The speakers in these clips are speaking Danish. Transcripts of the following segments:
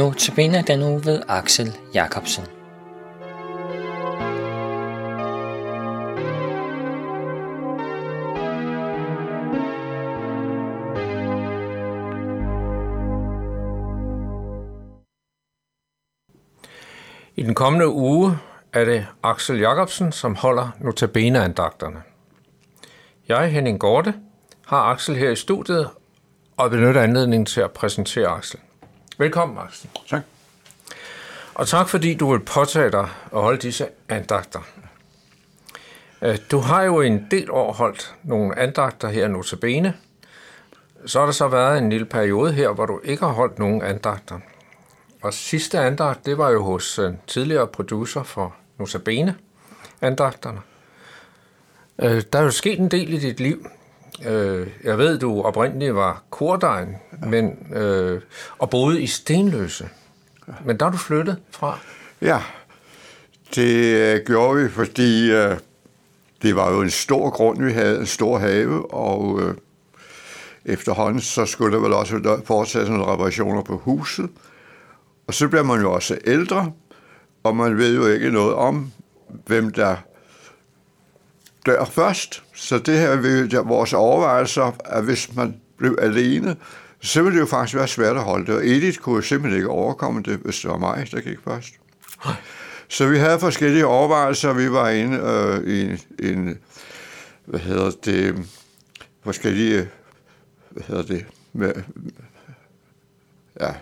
Nu til den uge ved Axel Jacobsen. I den kommende uge er det Axel Jacobsen, som holder notabene-andagterne. Jeg, Henning Gorte, har Axel her i studiet og benytter anledningen til at præsentere Axel. Velkommen, Axel. Tak. Og tak fordi du vil påtage dig at holde disse andagter. Øh, Du har jo en del år holdt nogle andagter her nu til bene. Så har der så været en lille periode her, hvor du ikke har holdt nogen andagter. Og sidste andagt, det var jo hos en tidligere producer for Notabene andagterne. Øh, Der er jo sket en del i dit liv. Øh, Jeg ved, du oprindeligt var kordejen, men, øh, og boede i Stenløse. Men der er du flyttet fra. Ja, det øh, gjorde vi, fordi øh, det var jo en stor grund, vi havde, en stor have, og øh, efterhånden så skulle der vel også foretages nogle reparationer på huset. Og så bliver man jo også ældre, og man ved jo ikke noget om, hvem der dør først. Så det her der, vores overvejelser, at hvis man blev alene, så ville det jo faktisk være svært at holde det. Og Edith kunne jo simpelthen ikke overkomme det, hvis det var mig, der gik først. Så vi havde forskellige overvejelser. Vi var inde øh, i en, en, hvad hedder det, forskellige, hvad hedder det, med, ja,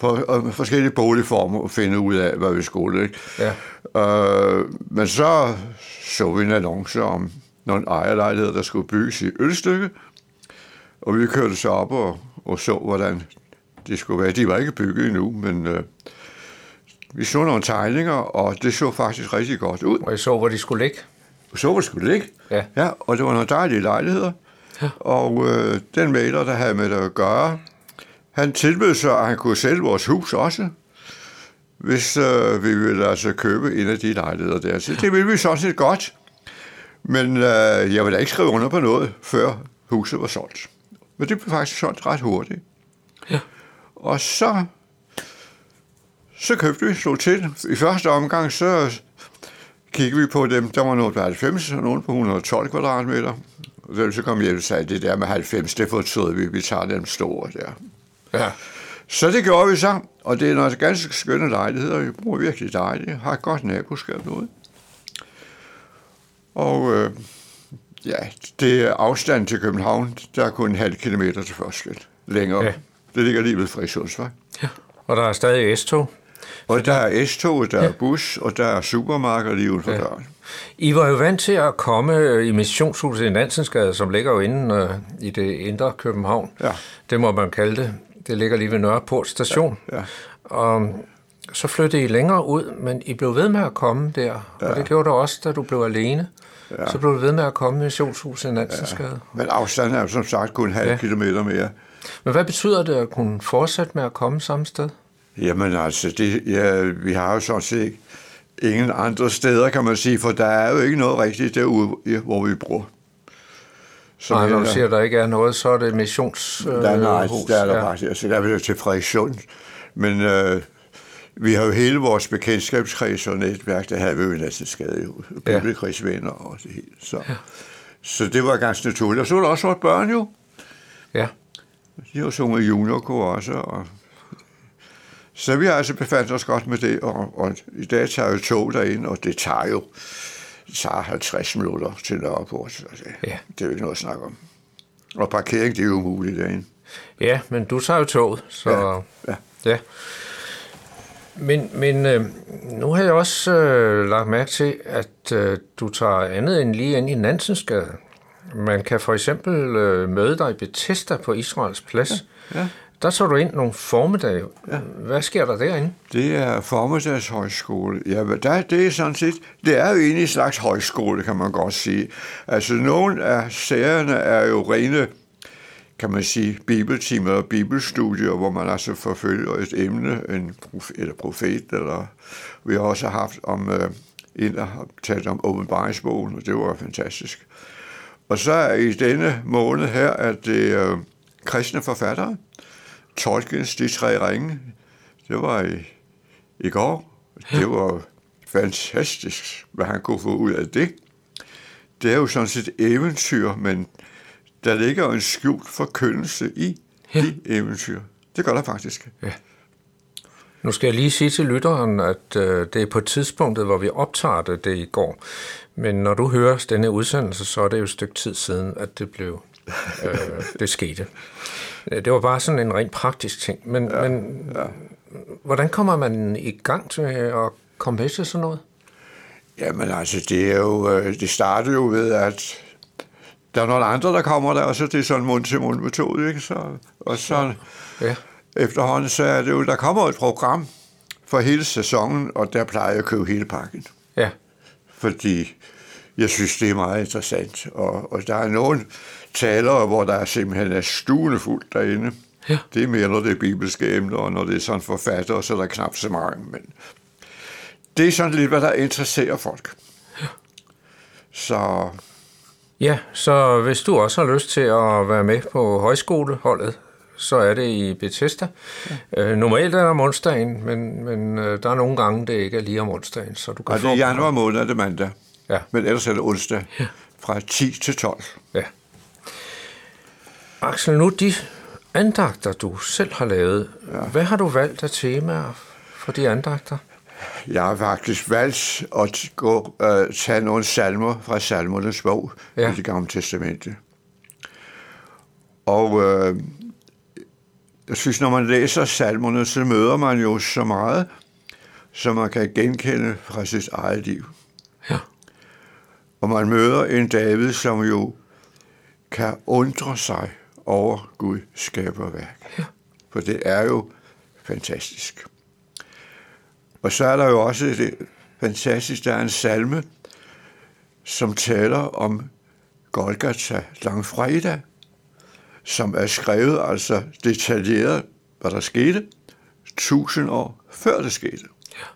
for, forskellige boligformer at finde ud af, hvad vi skulle. Ikke? Ja. Øh, men så så vi en annonce om nogle ejerlejligheder, der skulle bygges i Ølstykke, og vi kørte så op og, og så, hvordan det skulle være. De var ikke bygget endnu, men øh, vi så nogle tegninger, og det så faktisk rigtig godt ud. Og jeg så, hvor de skulle ligge. Så hvor det skulle ligge. Ja. ja og det var nogle dejlige lejligheder. Ja. Og øh, den maler, der havde med det at gøre, han tilbød så, at han kunne sælge vores hus også, hvis øh, vi ville altså købe en af de lejligheder der. Så det ville vi sådan set godt. Men øh, jeg ville da ikke skrive under på noget, før huset var solgt. Men det blev faktisk solgt ret hurtigt. Ja. Og så, så købte vi, slog til. I første omgang, så kiggede vi på dem. Der var nogle på 90, og nogle på 112 kvadratmeter. Og så, kom jeg og sagde, det der med 90, det fortrød vi. Vi tager dem store der. Ja. Så det gjorde vi så, og det er nogle ganske skønne lejligheder. Vi bruger virkelig dejligt. Har et godt naboskab derude. Og øh, ja, det er afstand til København. Der er kun en halv kilometer til forskel. Længere. Ja. Ja. Det ligger lige ved Frisundsvej. Og der er stadig S-tog. Og der er S-tog, der er bus, og der er supermarked lige uden for ja. døren. I var jo vant til at komme i missionshuset i Nansensgade, som ligger jo inde øh, i det indre København. Ja. Det må man kalde det. Det ligger lige ved Nørreport station. Ja. Og så flyttede I længere ud, men I blev ved med at komme der. Ja. Og det gjorde du også, da du blev alene. Ja. Så blev du ved med at komme i missionshuset i Nansensgade. Ja. Men afstanden er jo som sagt kun en halv Ja. ja. kilometer mere. Men hvad betyder det at kunne fortsætte med at komme samme sted? Jamen altså, det, ja, vi har jo sådan set ingen andre steder, kan man sige, for der er jo ikke noget rigtigt derude, hvor vi bor. Så Nej, når du siger, at der ikke er noget, så er det missions øh, der, er, nej, hus. der er der ja. faktisk, altså der er vi til Frederikssund, men øh, vi har jo hele vores bekendtskabskreds og netværk, der havde vi jo næsten skade jo, bibelkrigsvenner og det hele. Så, ja. så det var ganske naturligt. Og så var der også vores børn jo. Ja. De har sunget juniorkor også. Og... Så vi har altså befandt os godt med det, og, og i dag tager jo tog derind, og det tager jo tager 50 minutter til Nørreport. Så det, Ja. det er jo ikke noget at snakke om. Og parkering, det er jo umuligt derinde. Ja, men du tager jo toget, så... Ja, ja. ja. Men, men øh, nu har jeg også øh, lagt mærke til, at øh, du tager andet end lige ind i Nansensgade. Man kan for eksempel øh, møde dig i Bethesda på Israels plads. Ja, ja. Der tager du ind nogle formiddage. Ja. Hvad sker der derinde? Det er formiddagshøjskole. Ja, der, det er sådan set, det er jo egentlig en slags højskole, kan man godt sige. Altså, nogle af serierne er jo rene, kan man sige, bibeltimer og bibelstudier, hvor man altså forfølger et emne, en prof, eller profet, eller vi har også haft om, øh, en, der har talt om åbenbaringsbogen, og det var fantastisk. Og så er i denne måned her, at det øh, kristne forfattere, Tolkiens De Tre Ringe, Det var i, i går. Det var fantastisk, hvad han kunne få ud af det. Det er jo sådan set eventyr, men der ligger jo en skjult forkyndelse i ja. de eventyr. Det gør der faktisk. Ja. Nu skal jeg lige sige til lytteren, at øh, det er på tidspunktet, hvor vi optager det, det i går. Men når du hører denne udsendelse, så er det jo et stykke tid siden, at det blev øh, det skete. Det var bare sådan en rent praktisk ting. Men, ja, men ja. hvordan kommer man i gang til at komme med til sådan noget? Jamen altså, det, er jo, øh, det startede jo ved, at der er nogle andre, der kommer der, og så det er sådan mund-til-mund metode, ikke? Så, og så ja. efterhånden, så er det jo, der kommer et program for hele sæsonen, og der plejer jeg at købe hele pakken. Ja. Fordi jeg synes, det er meget interessant. Og, og der er nogle talere, hvor der er simpelthen er stuende fuldt derinde. Ja. Det er mere, når det er bibelske emner, og når det er sådan forfatter, så er der knap så mange. Men det er sådan lidt, hvad der interesserer folk. Ja. Så... Ja, så hvis du også har lyst til at være med på højskoleholdet, så er det i Bethesda. Ja. Øh, normalt er det om onsdagen, men, men øh, der er nogle gange, det ikke er lige om onsdagen. Så du kan og det er januar måned, er det mandag. Ja. Men ellers er det onsdag ja. fra 10 til 12. Ja. Axel, nu de andagter, du selv har lavet, ja. hvad har du valgt af temaer for de andagter? Jeg har faktisk valgt at gå, uh, tage nogle salmer fra salmernes bog ja. i det gamle testamente. Og uh, jeg synes, når man læser salmerne, så møder man jo så meget, som man kan genkende fra sit eget liv. Og man møder en David, som jo kan undre sig over Gud skaberværk. Ja. For det er jo fantastisk. Og så er der jo også det fantastisk, der er en salme, som taler om Golgata langfredag, som er skrevet altså detaljeret, hvad der skete, tusind år før det skete. Ja.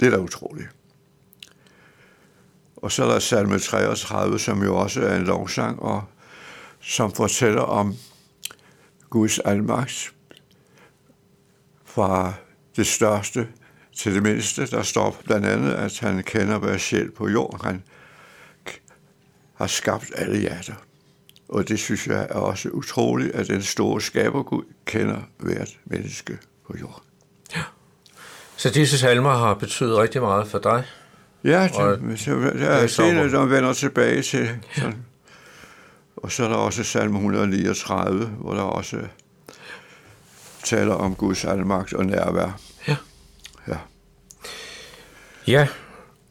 Det er da utroligt. Og så er der salme 33, som jo også er en lovsang, og som fortæller om Guds almagt fra det største til det mindste. Der står blandt andet, at han kender hver sjæl på jorden. Han har skabt alle hjerter. Og det synes jeg er også utroligt, at den store skabergud kender hvert menneske på jorden. Ja. Så disse salmer har betydet rigtig meget for dig? Ja, det, og det, er senere, der vender tilbage til. Sådan. Og så er der også salme 139, hvor der også taler om Guds almagt og nærvær. Ja. Ja. Ja,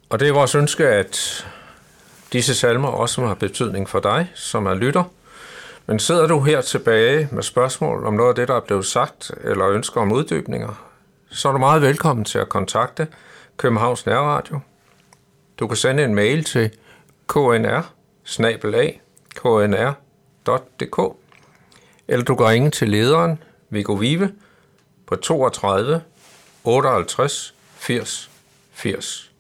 og det er vores ønske, at disse salmer også har betydning for dig, som er lytter. Men sidder du her tilbage med spørgsmål om noget af det, der er blevet sagt, eller ønsker om uddybninger, så er du meget velkommen til at kontakte Københavns Nærradio. Du kan sende en mail til knr knr.dk eller du kan ringe til lederen Viggo Vive på 32 58 80 80.